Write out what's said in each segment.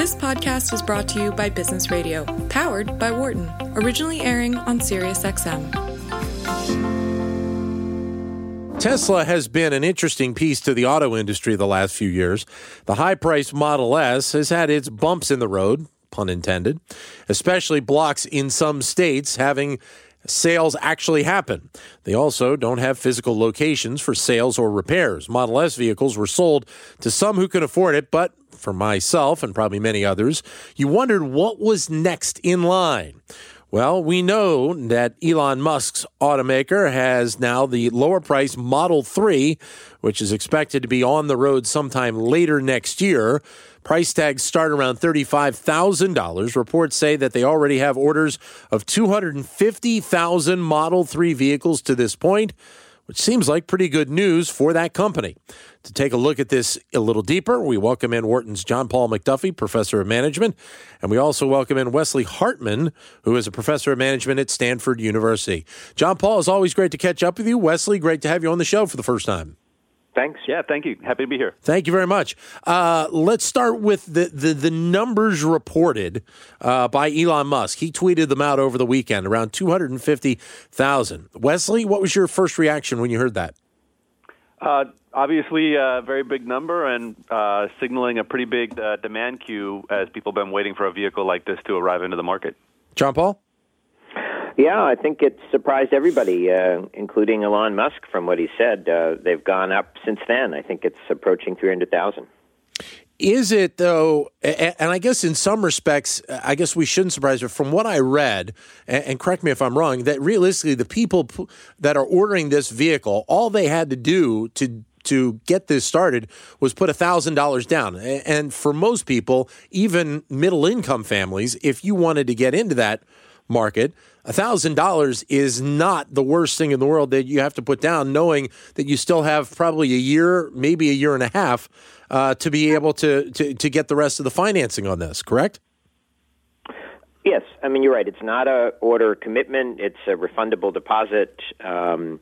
This podcast is brought to you by Business Radio, powered by Wharton, originally airing on SiriusXM. Tesla has been an interesting piece to the auto industry the last few years. The high priced Model S has had its bumps in the road, pun intended, especially blocks in some states having sales actually happen. They also don't have physical locations for sales or repairs. Model S vehicles were sold to some who can afford it, but for myself and probably many others, you wondered what was next in line. Well, we know that Elon Musk's automaker has now the lower price Model 3, which is expected to be on the road sometime later next year. Price tags start around $35,000. Reports say that they already have orders of 250,000 Model 3 vehicles to this point which seems like pretty good news for that company. To take a look at this a little deeper, we welcome in Wharton's John Paul MacDuffie, professor of management, and we also welcome in Wesley Hartmann, who is a professor of management at Stanford University. John Paul, it's always great to catch up with you. Wesley, great to have you on the show for the first time. Thanks. Yeah, thank you. Happy to be here. Thank you very much. Uh, let's start with the, the, the numbers reported uh, by Elon Musk. He tweeted them out over the weekend, around 250,000. Wesley, what was your first reaction when you heard that? Uh, obviously, a very big number and uh, signaling a pretty big uh, demand queue as people have been waiting for a vehicle like this to arrive into the market. John Paul? Yeah, I think it surprised everybody, uh, including Elon Musk, from what he said. Uh, they've gone up since then. I think it's approaching 300,000. Is it though? And I guess in some respects, I guess we shouldn't surprise you. From what I read, and correct me if I'm wrong, that realistically, the people that are ordering this vehicle, all they had to do to to get this started was put thousand dollars down. And for most people, even middle income families, if you wanted to get into that market, $1,000 is not the worst thing in the world that you have to put down, knowing that you still have probably a year, maybe a year and a half, uh, to be able to, to, to get the rest of the financing on this, correct? Yes, I mean you're right. It's not a order commitment; it's a refundable deposit, um,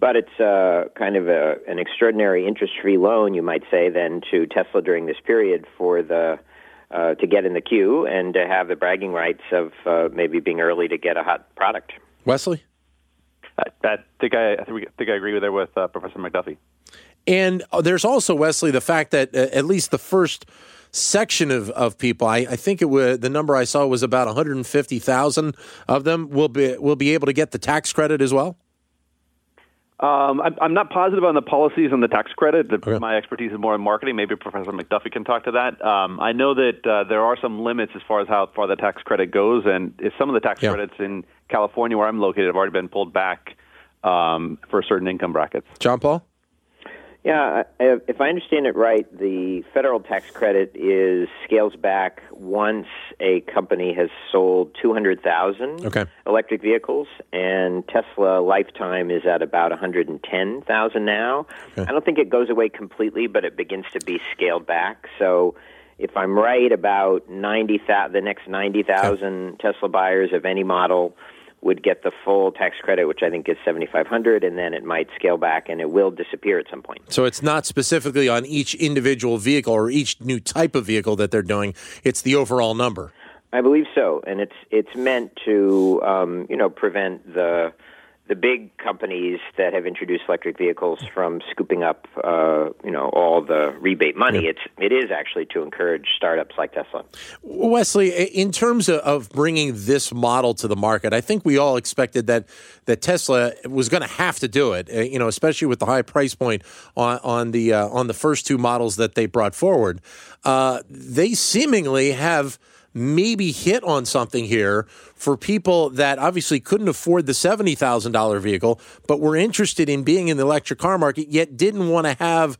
but it's kind of a, an extraordinary interest-free loan, you might say, then to Tesla during this period for the uh, to get in the queue and to have the bragging rights of uh, maybe being early to get a hot product. Wesley, I, I think I, I think I agree with there with uh, Professor MacDuffie. And uh, there's also Wesley the fact that uh, at least the first section of, of people, I, I think it was the number I saw was about 150,000 of them will be will be able to get the tax credit as well. Um, I'm not positive on the policies and the tax credit. Okay. My expertise is more in marketing. Maybe Professor MacDuffie can talk to that. Um, I know that uh, there are some limits as far as how far the tax credit goes, and some of the tax yeah. credits in California, where I'm located, have already been pulled back um, for certain income brackets. John Paul. Yeah, if I understand it right, the federal tax credit is scales back once a company has sold 200,000 okay. electric vehicles, and Tesla lifetime is at about 110,000 now. Okay. I don't think it goes away completely, but it begins to be scaled back. So if I'm right about 90, the next 90,000 okay. Tesla buyers of any model would get the full tax credit, which I think is seventy five hundred, and then it might scale back and it will disappear at some point. So it's not specifically on each individual vehicle or each new type of vehicle that they're doing; it's the overall number. I believe so, and it's it's meant to um, you know prevent the the big companies that have introduced electric vehicles from scooping up, uh, you know, all the rebate money. It's it is actually to encourage startups like Tesla. Wesley, in terms of bringing this model to the market, I think we all expected that that Tesla was going to have to do it. Uh, you know, especially with the high price point on on the uh, on the first two models that they brought forward. Uh, they seemingly have maybe hit on something here for people that obviously couldn't afford the $70,000 vehicle, but were interested in being in the electric car market, yet didn't want to have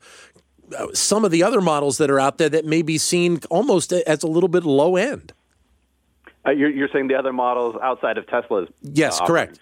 uh, some of the other models that are out there that may be seen almost as a little bit low end. Uh, you're, you're, saying the other models outside of Tesla's? Yes, uh, correct.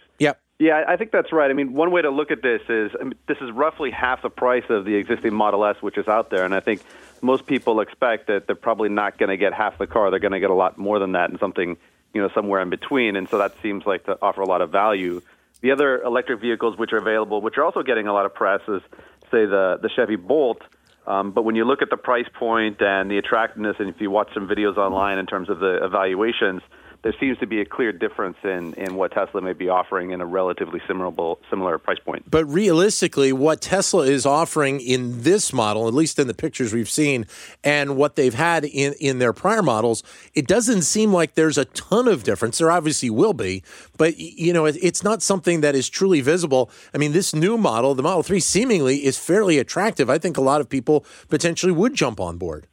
Yeah, I think that's right. I mean, one way to look at this is I mean, this is roughly half the price of the existing Model S, which is out there, and I think most people expect that they're probably not going to get half the car. They're going to get a lot more than that and something, you know, somewhere in between. And so that seems like to offer a lot of value. The other electric vehicles which are available, which are also getting a lot of press, is say the the Chevy Bolt. Um, but when you look at the price point and the attractiveness, and if you watch some videos online in terms of the evaluations, there seems to be a clear difference in, in what Tesla may be offering in a relatively similar similar price point. But realistically, what Tesla is offering in this model, at least in the pictures we've seen, and what they've had in, in their prior models, it doesn't seem like there's a ton of difference. There obviously will be, but you know, it's not something that is truly visible. I mean, this new model, the Model 3, seemingly is fairly attractive. I think a lot of people potentially would jump on board.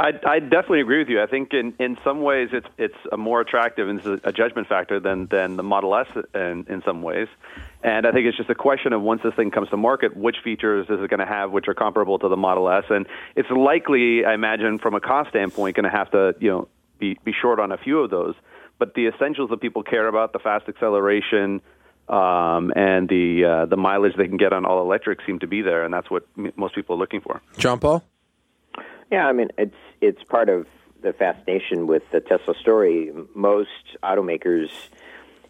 I, I definitely agree with you. I think in, in some ways it's it's a more attractive and it's a judgment factor than than the Model S in, in some ways. And I think it's just a question of once this thing comes to market, which features is it going to have which are comparable to the Model S? And it's likely, I imagine, from a cost standpoint, going to have to you know be be short on a few of those. But the essentials that people care about, the fast acceleration, um, and the uh, the mileage they can get on all electric, seem to be there, and that's what m- most people are looking for. John Paul. Yeah, I mean it's it's part of the fascination with the Tesla story. Most automakers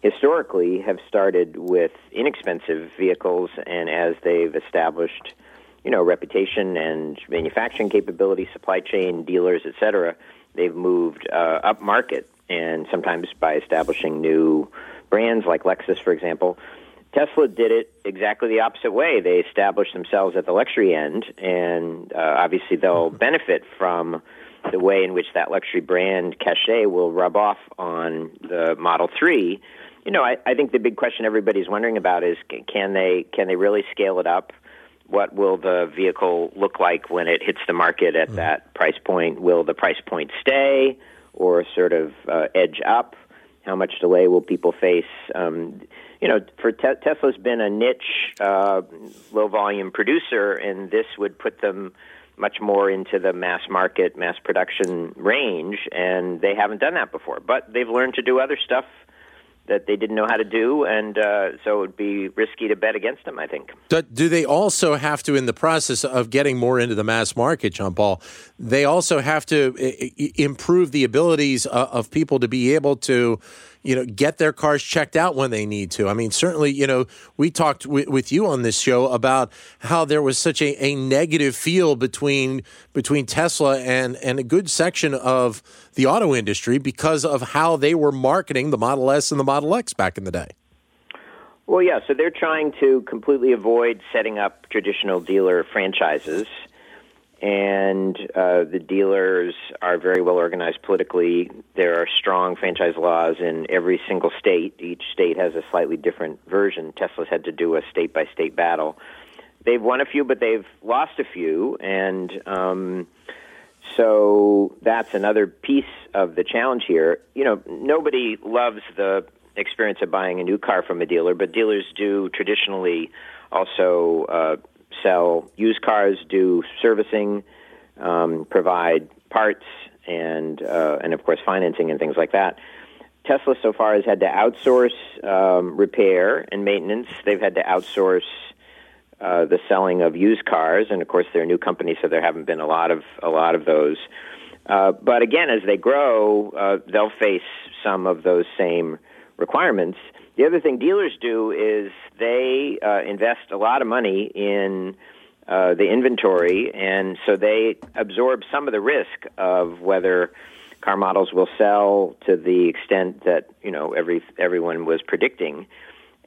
historically have started with inexpensive vehicles, and as they've established, you know, reputation and manufacturing capability, supply chain, dealers, etc., they've moved uh, up market, and sometimes by establishing new brands like Lexus, for example. Tesla did it exactly the opposite way. They established themselves at the luxury end, and uh, obviously they'll benefit from the way in which that luxury brand cachet will rub off on the Model 3. You know, I, I think the big question everybody's wondering about is can they can they really scale it up? What will the vehicle look like when it hits the market at mm. that price point? Will the price point stay or sort of uh, edge up? How much delay will people face? Um, you know, for te- Tesla's been a niche, uh, low volume producer, and this would put them much more into the mass market, mass production range, and they haven't done that before. But they've learned to do other stuff that they didn't know how to do, and uh, so it would be risky to bet against them. I think. Do, do, they also have to, in the process of getting more into the mass market, John Paul? They also have to I- improve the abilities of, of people to be able to you know, get their cars checked out when they need to. I mean, certainly, you know, we talked w- with you on this show about how there was such a, a negative feel between between Tesla and and a good section of the auto industry because of how they were marketing the Model S and the Model X back in the day. Well, yeah, so they're trying to completely avoid setting up traditional dealer franchises and uh, the dealers are very well organized politically. There are strong franchise laws in every single state. Each state has a slightly different version. Tesla's had to do a state by state battle. They've won a few, but they've lost a few, and um, so that's another piece of the challenge here. You know, nobody loves the experience of buying a new car from a dealer, but dealers do traditionally also uh, sell used cars, do servicing, um, provide parts, and uh, and of course financing and things like that. Tesla so far has had to outsource um, repair and maintenance. They've had to outsource uh, the selling of used cars, and of course they're a new company, so there haven't been a lot of a lot of those. Uh, but again, as they grow, uh, they'll face some of those same requirements. The other thing dealers do is they uh, invest a lot of money in uh, the inventory, and so they absorb some of the risk of whether car models will sell to the extent that you know every everyone was predicting.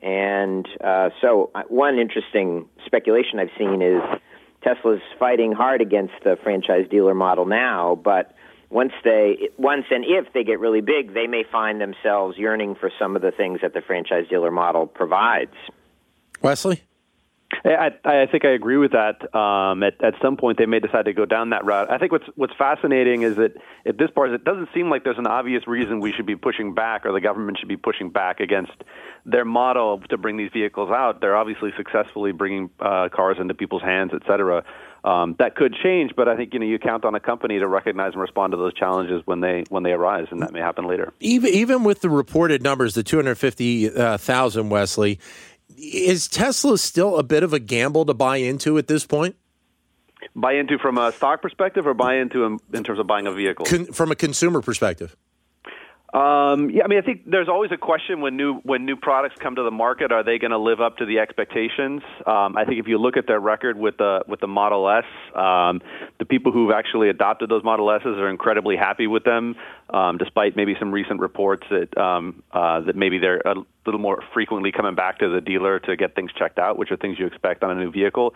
And uh, so, uh, one interesting speculation I've seen is Tesla's fighting hard against the franchise dealer model now, but once they once and if they get really big, they may find themselves yearning for some of the things that the franchise dealer model provides. Wesley. I, I think I agree with that. Um, at, at some point, they may decide to go down that route. I think what's what's fascinating is that at this part, it doesn't seem like there's an obvious reason we should be pushing back, or the government should be pushing back against their model to bring these vehicles out. They're obviously successfully bringing uh, cars into people's hands, et cetera. Um, that could change, but I think you know you count on a company to recognize and respond to those challenges when they when they arise, and that may happen later. Even even with the reported numbers, the two hundred fifty thousand, Wesley, is Tesla still a bit of a gamble to buy into at this point? Buy into from a stock perspective, or buy into in, in terms of buying a vehicle? Con, from a consumer perspective. Um, yeah, I mean, I think there's always a question when new when new products come to the market, are they going to live up to the expectations? Um, I think if you look at their record with the with the Model S, um, the people who've actually adopted those Model S's are incredibly happy with them, um, despite maybe some recent reports that um, uh, that maybe they're a little more frequently coming back to the dealer to get things checked out, which are things you expect on a new vehicle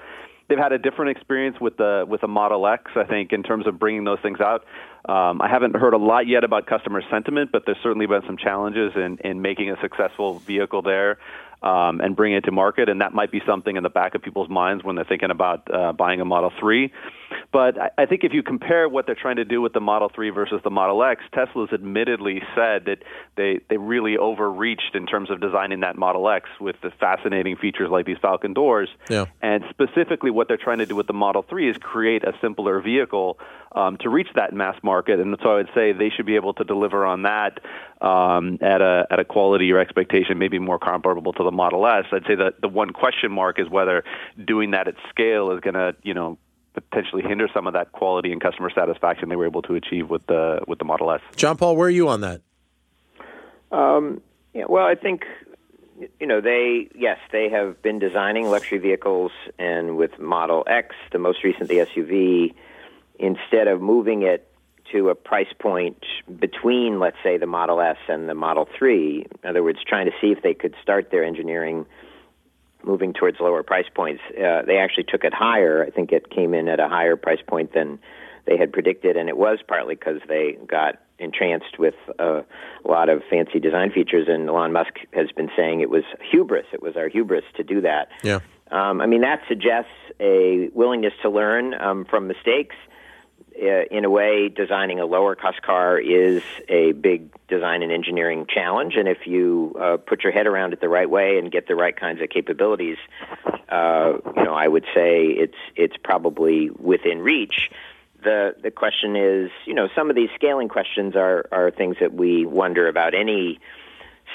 they've had a different experience with the with the Model X. I think in terms of bringing those things out. Um, I haven't heard a lot yet about customer sentiment, but there's certainly been some challenges in in making a successful vehicle there um, and bring it to market. And that might be something in the back of people's minds when they're thinking about uh, buying a Model 3. But I, I think if you compare what they're trying to do with the Model 3 versus the Model X, Tesla's admittedly said that they, they really overreached in terms of designing that Model X with the fascinating features like these Falcon doors. Yeah. And specifically, what they're trying to do with the Model 3 is create a simpler vehicle um, to reach that mass market. And so I would say they should be able to deliver on that um, at a at a quality or expectation maybe more comparable to the Model S. I'd say that the one question mark is whether doing that at scale is going to you know potentially hinder some of that quality and customer satisfaction they were able to achieve with the with the Model S. John Paul, where are you on that? Um, yeah, well, I think you know they yes they have been designing luxury vehicles, and with Model X, the most recent the SUV, instead of moving it to a price point between, let's say, the Model S and the Model 3. In other words, trying to see if they could start their engineering moving towards lower price points. Uh, they actually took it higher. I think it came in at a higher price point than they had predicted, and it was partly because they got entranced with uh, a lot of fancy design features. And Elon Musk has been saying it was hubris. It was our hubris to do that. Yeah. Um, I mean, that suggests a willingness to learn um, from mistakes in a way, designing a lower cost car is a big design and engineering challenge. And if you uh, put your head around it the right way and get the right kinds of capabilities, uh, you know, I would say it's it's probably within reach. The the question is, you know, some of these scaling questions are are things that we wonder about any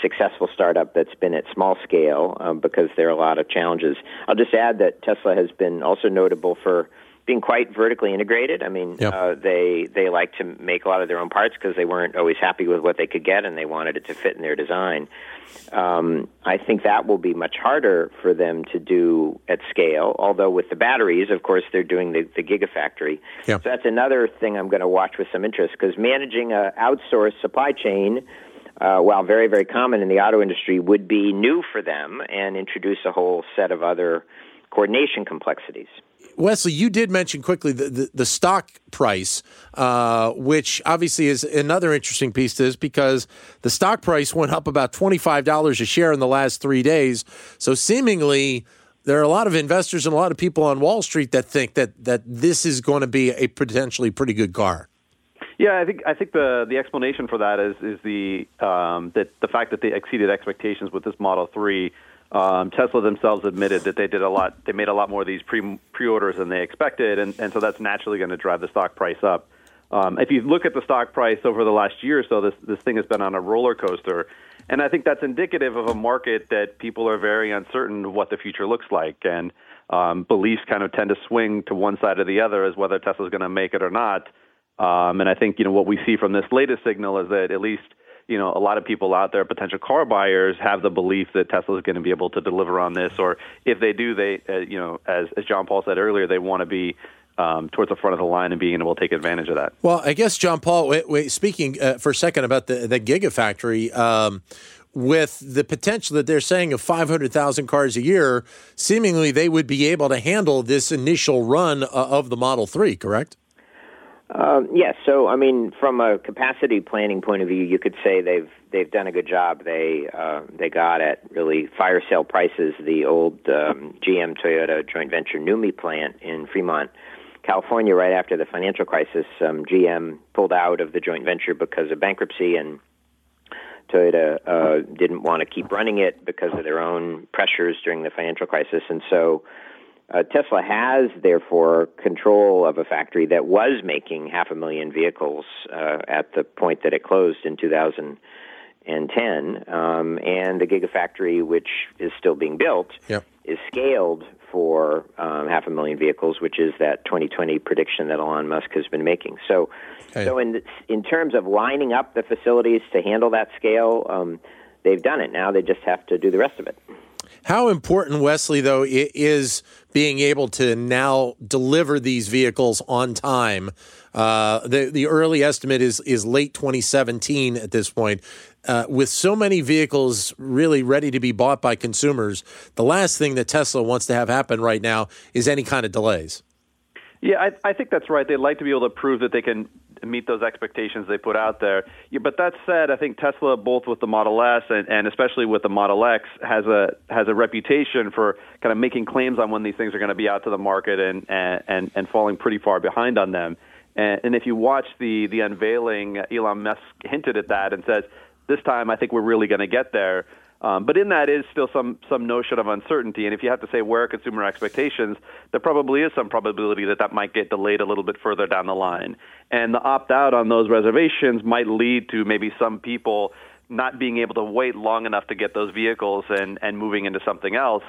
successful startup that's been at small scale um, because there are a lot of challenges. I'll just add that Tesla has been also notable for being quite vertically integrated. I mean, yep. uh, they they like to make a lot of their own parts because they weren't always happy with what they could get, and they wanted it to fit in their design. Um, I think that will be much harder for them to do at scale. Although with the batteries, of course, they're doing the, the gigafactory. Yep. So that's another thing I'm going to watch with some interest because managing a outsourced supply chain. Uh, while very, very common in the auto industry, would be new for them and introduce a whole set of other coordination complexities. Wesley, you did mention quickly the, the, the stock price, uh, which obviously is another interesting piece to this because the stock price went up about $25 a share in the last three days. So seemingly, there are a lot of investors and a lot of people on Wall Street that think that, that this is going to be a potentially pretty good car. Yeah, I think I think the the explanation for that is is the um, that the fact that they exceeded expectations with this Model Three um, Tesla themselves admitted that they did a lot. They made a lot more of these pre pre-orders than they expected, and, and so that's naturally going to drive the stock price up. Um, if you look at the stock price over the last year or so, this this thing has been on a roller coaster, and I think that's indicative of a market that people are very uncertain of what the future looks like, and um, beliefs kind of tend to swing to one side or the other as whether Tesla's going to make it or not. Um, and I think you know what we see from this latest signal is that at least you know, a lot of people out there, potential car buyers, have the belief that Tesla is going to be able to deliver on this, or if they do, they, uh, you know, as as John Paul said earlier, they want to be um, towards the front of the line and being able to take advantage of that. Well, I guess John Paul, wait, wait, speaking uh, for a second about the the Gigafactory. Um, with the potential that they're saying of 500,000 cars a year, seemingly they would be able to handle this initial run uh, of the Model 3, correct? Um, yes. So, I mean, from a capacity planning point of view, you could say they've they've done a good job. They uh, they got at really fire sale prices the old um, GM Toyota joint venture NUMMI plant in Fremont, California, right after the financial crisis. Um, GM pulled out of the joint venture because of bankruptcy, and Toyota uh, didn't want to keep running it because of their own pressures during the financial crisis, and so uh, Tesla has, therefore, control of a factory that was making half a million vehicles uh, at the point that it closed in 2010. and 10, um, and the Gigafactory, which is still being built, Yep. is scaled for um, half a million vehicles, which is that 2020 prediction that Elon Musk has been making. So, Okay. so in in terms of lining up the facilities to handle that scale, um, they've done it. Now they just have to do the rest of it. How important, Wesley, though, it is being able to now deliver these vehicles on time? Uh, the the early estimate is is late 2017 at this point. Uh, with so many vehicles really ready to be bought by consumers, the last thing that Tesla wants to have happen right now is any kind of delays. Yeah, I, I think that's right. They'd like to be able to prove that they can meet those expectations they put out there. Yeah, but that said, I think Tesla, both with the Model S and, and especially with the Model X, has a has a reputation for kind of making claims on when these things are going to be out to the market and and and, falling pretty far behind on them. And, and if you watch the the unveiling, Elon Musk hinted at that and says, "This time, I think we're really going to get there." Um, but in that is still some some notion of uncertainty, and if you have to say where are consumer expectations, there probably is some probability that that might get delayed a little bit further down the line. And the opt out on those reservations might lead to maybe some people not being able to wait long enough to get those vehicles and and moving into something else.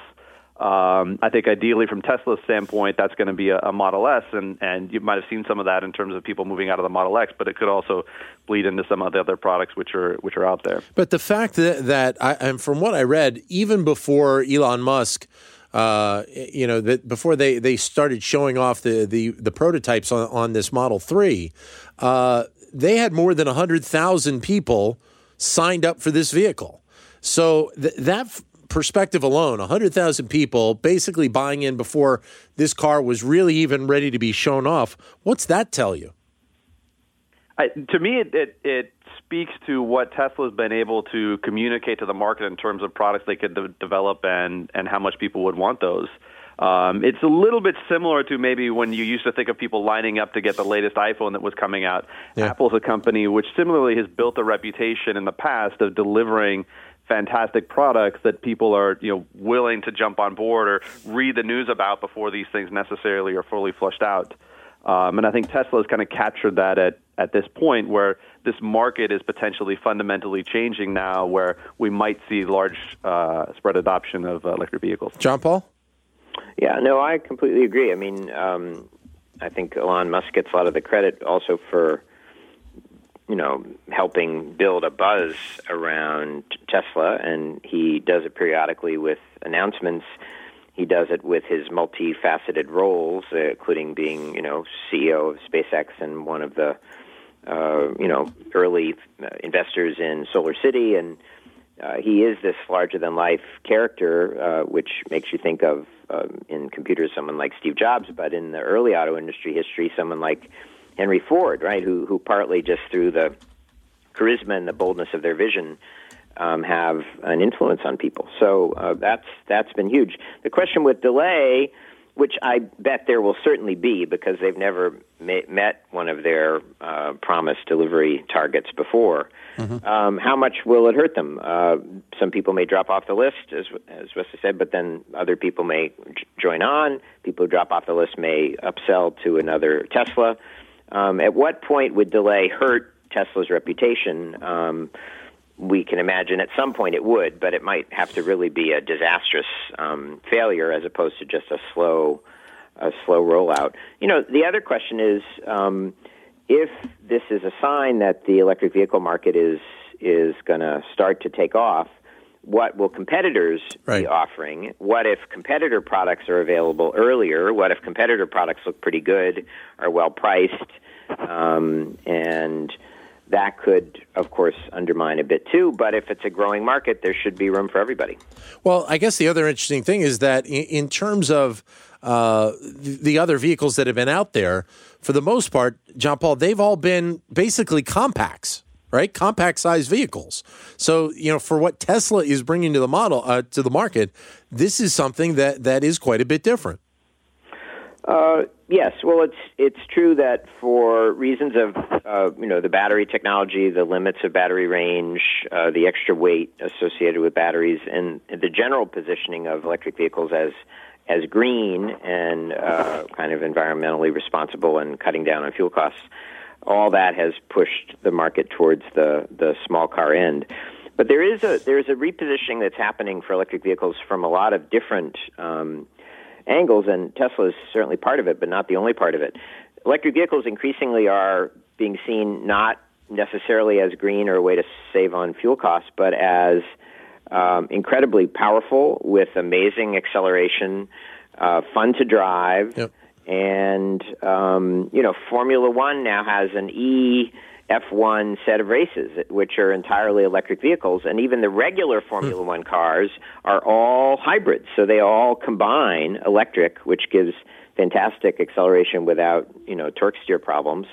Um, I think ideally, from Tesla's standpoint, that's going to be a, a Model S, and, and you might have seen some of that in terms of people moving out of the Model X, but it could also bleed into some of the other products which are which are out there. But the fact that, that I, and from what I read, even before Elon Musk, uh, you know, that before they, they started showing off the, the, the prototypes on, on this Model 3, uh, they had more than 100,000 people signed up for this vehicle. So th- that perspective alone, 100,000 people basically buying in before this car was really even ready to be shown off, what's that tell you? I, to me, it, it, it speaks to what Tesla's been able to communicate to the market in terms of products they could de- develop and, and how much people would want those. Um, it's a little bit similar to maybe when you used to think of people lining up to get the latest iPhone that was coming out. Yeah. Apple's a company which similarly has built a reputation in the past of delivering fantastic products that people are you know willing to jump on board or read the news about before these things necessarily are fully flushed out. Um, and I think Tesla has kind of captured that at, at this point where this market is potentially fundamentally changing now, where we might see large uh, spread adoption of uh, electric vehicles. John Paul? Yeah, no, I completely agree. I mean, um, I think Elon Musk gets a lot of the credit also for, you know, helping build a buzz around Tesla, and he does it periodically with announcements. He does it with his multifaceted roles, uh, including being, you know, CEO of SpaceX and one of the, uh, you know, early uh, investors in Solar City, and uh, he is this larger than life character, uh, which makes you think of um, in computers someone like Steve Jobs, but in the early auto industry history, someone like Henry Ford, right? Who who partly just through the charisma and the boldness of their vision um, have an influence on people. So uh, that's that's been huge. The question with delay, which I bet there will certainly be because they've never ma- met one of their uh, promised delivery targets before. Um, how much will it hurt them? Uh, some people may drop off the list, as as Wesley said, but then other people may j- join on. People who drop off the list may upsell to another Tesla. Um, at what point would delay hurt Tesla's reputation? Um, we can imagine at some point it would, but it might have to really be a disastrous um, failure as opposed to just a slow, a slow rollout. You know, the other question is um, if this is a sign that the electric vehicle market is is going to start to take off. What will competitors Right. be offering? What if competitor products are available earlier? What if competitor products look pretty good, are well priced, um, and that could, of course, undermine a bit too. But if it's a growing market, there should be room for everybody. Well, I guess the other interesting thing is that in, in terms of uh, the the other vehicles that have been out there, for the most part, John Paul, they've all been basically compacts, right? Compact sized vehicles. So you know, for what Tesla is bringing to the model uh, to the market, this is something that that is quite a bit different. Uh, yes, well, it's it's true that for reasons of uh, you know the battery technology, the limits of battery range, uh, the extra weight associated with batteries, and the general positioning of electric vehicles as as green and uh, kind of environmentally responsible and cutting down on fuel costs, all that has pushed the market towards the the small car end. But there is a there is a repositioning that's happening for electric vehicles from a lot of different um, angles, and Tesla is certainly part of it, but not the only part of it. Electric vehicles increasingly are being seen not necessarily as green or a way to save on fuel costs, but as um, incredibly powerful with amazing acceleration, uh, fun to drive, yep. And um, you know Formula One now has an E F1 set of races, which are entirely electric vehicles, and even the regular Formula hmm. One cars are all hybrids. So they all combine electric, which gives fantastic acceleration without you know torque steer problems.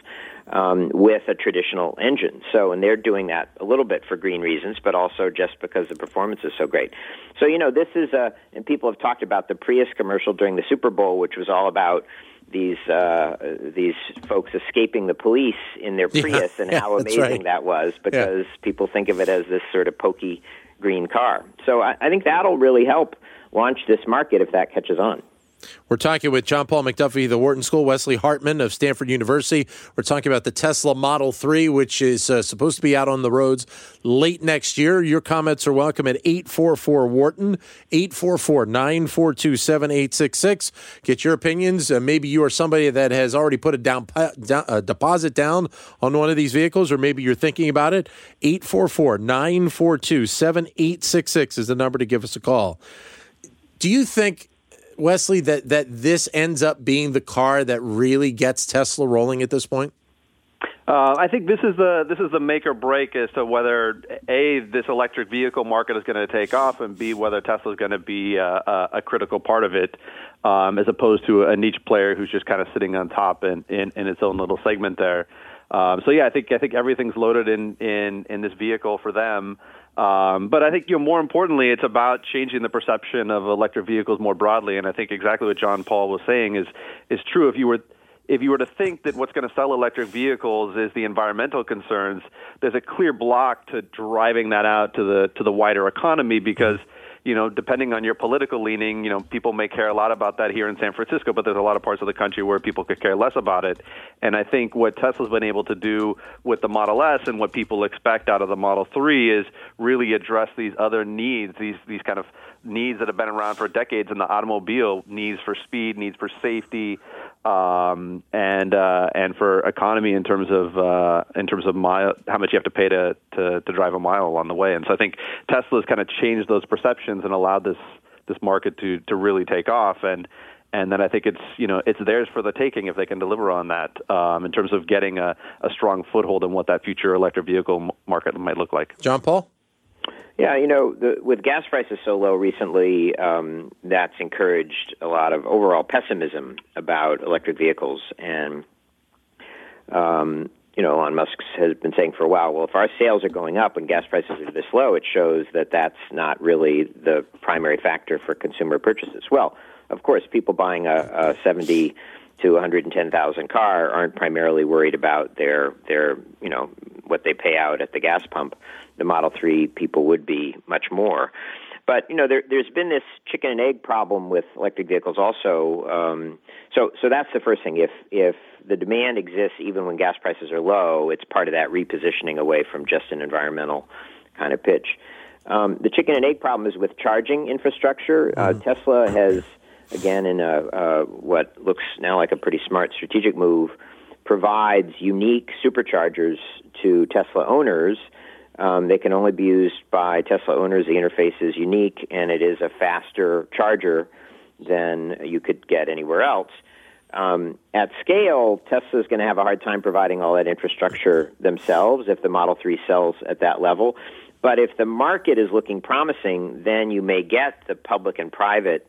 Um, with a traditional engine. So, and they're doing that a little bit for green reasons, but also just because the performance is so great. So, you know, this is a, and people have talked about the Prius commercial during the Super Bowl, which was all about these uh, these folks escaping the police in their Prius yeah, and yeah, how amazing right. that was because yeah. people think of it as this sort of pokey green car. So I, I think that'll really help launch this market if that catches on. We're talking with John Paul MacDuffie, of the Wharton School, Wesley Hartmann of Stanford University. We're talking about the Tesla Model 3, which is uh, supposed to be out on the roads late next year. Your comments are welcome at 844 Wharton, 844 942 7866. Get your opinions. Uh, maybe you are somebody that has already put a down, down a deposit down on one of these vehicles, or maybe you're thinking about it. 844 942 7866 is the number to give us a call. Do you think Wesley, that that this ends up being the car that really gets Tesla rolling at this point? Uh, I think this is the this is the make or break as to whether a this electric vehicle market is going to take off, and b whether Tesla is going to be a, a, a, critical part of it, um, as opposed to a niche player who's just kind of sitting on top in, in, in its own little segment there. Um, so yeah, I think I think everything's loaded in in in this vehicle for them. Um, but I think you know more importantly, it's about changing the perception of electric vehicles more broadly. And I think exactly what John Paul was saying is is true. If you were if you were to think that what's going to sell electric vehicles is the environmental concerns, there's a clear block to driving that out to the to the wider economy because you know, depending on your political leaning, you know, people may care a lot about that here in San Francisco, but there's a lot of parts of the country where people could care less about it. And I think what Tesla's been able to do with the Model S and what people expect out of the Model 3 is really address these other needs, these these kind of needs that have been around for decades in the automobile, needs for speed, needs for safety, um, and uh, and for economy in terms of uh, in terms of mile, how much you have to pay to, to to drive a mile along the way. And so I think Tesla's kind of changed those perceptions and allowed this this market to to really take off. And and then I think it's you know it's theirs for the taking if they can deliver on that um, in terms of getting a, a strong foothold in what that future electric vehicle market might look like. John Paul. Yeah, you know, the, with gas prices so low recently, um, that's encouraged a lot of overall pessimism about electric vehicles. And, um, you know, Elon Musk has been saying for a while, well, if our sales are going up when gas prices are this low, it shows that that's not really the primary factor for consumer purchases. Well, of course, people buying a, a 70 to 110,000 car aren't primarily worried about their their you know what they pay out at the gas pump. The Model 3 people would be much more. But you know, there, has been this chicken and egg problem with electric vehicles also. Um, so, so that's the first thing. If if the demand exists even when gas prices are low, it's part of that repositioning away from just an environmental kind of pitch. Um, the chicken and egg problem is with charging infrastructure. Uh, mm-hmm. Tesla has, again, in a, uh, what looks now like a pretty smart strategic move, provides unique superchargers to Tesla owners. Um, they can only be used by Tesla owners. The interface is unique, and it is a faster charger than you could get anywhere else. Um, at scale, Tesla is going to have a hard time providing all that infrastructure themselves if the Model 3 sells at that level. But if the market is looking promising, then you may get the public and private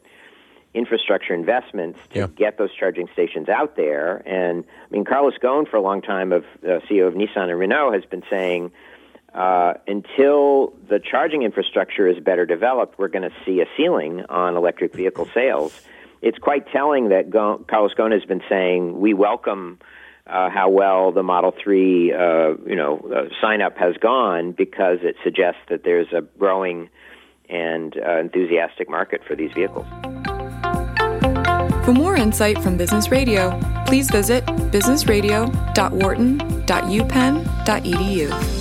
infrastructure investments to yeah. get those charging stations out there. And I mean, Carlos Ghosn, for a long time, of uh, CEO of Nissan and Renault, has been saying uh, until the charging infrastructure is better developed, we're going to see a ceiling on electric vehicle sales. It's quite telling that Go- Carlos Ghosn has been saying we welcome. Uh, how well the Model 3, uh, you know, uh, sign up has gone because it suggests that there's a growing and uh, enthusiastic market for these vehicles. For more insight from Business Radio, please visit businessradio.wharton.upenn.edu.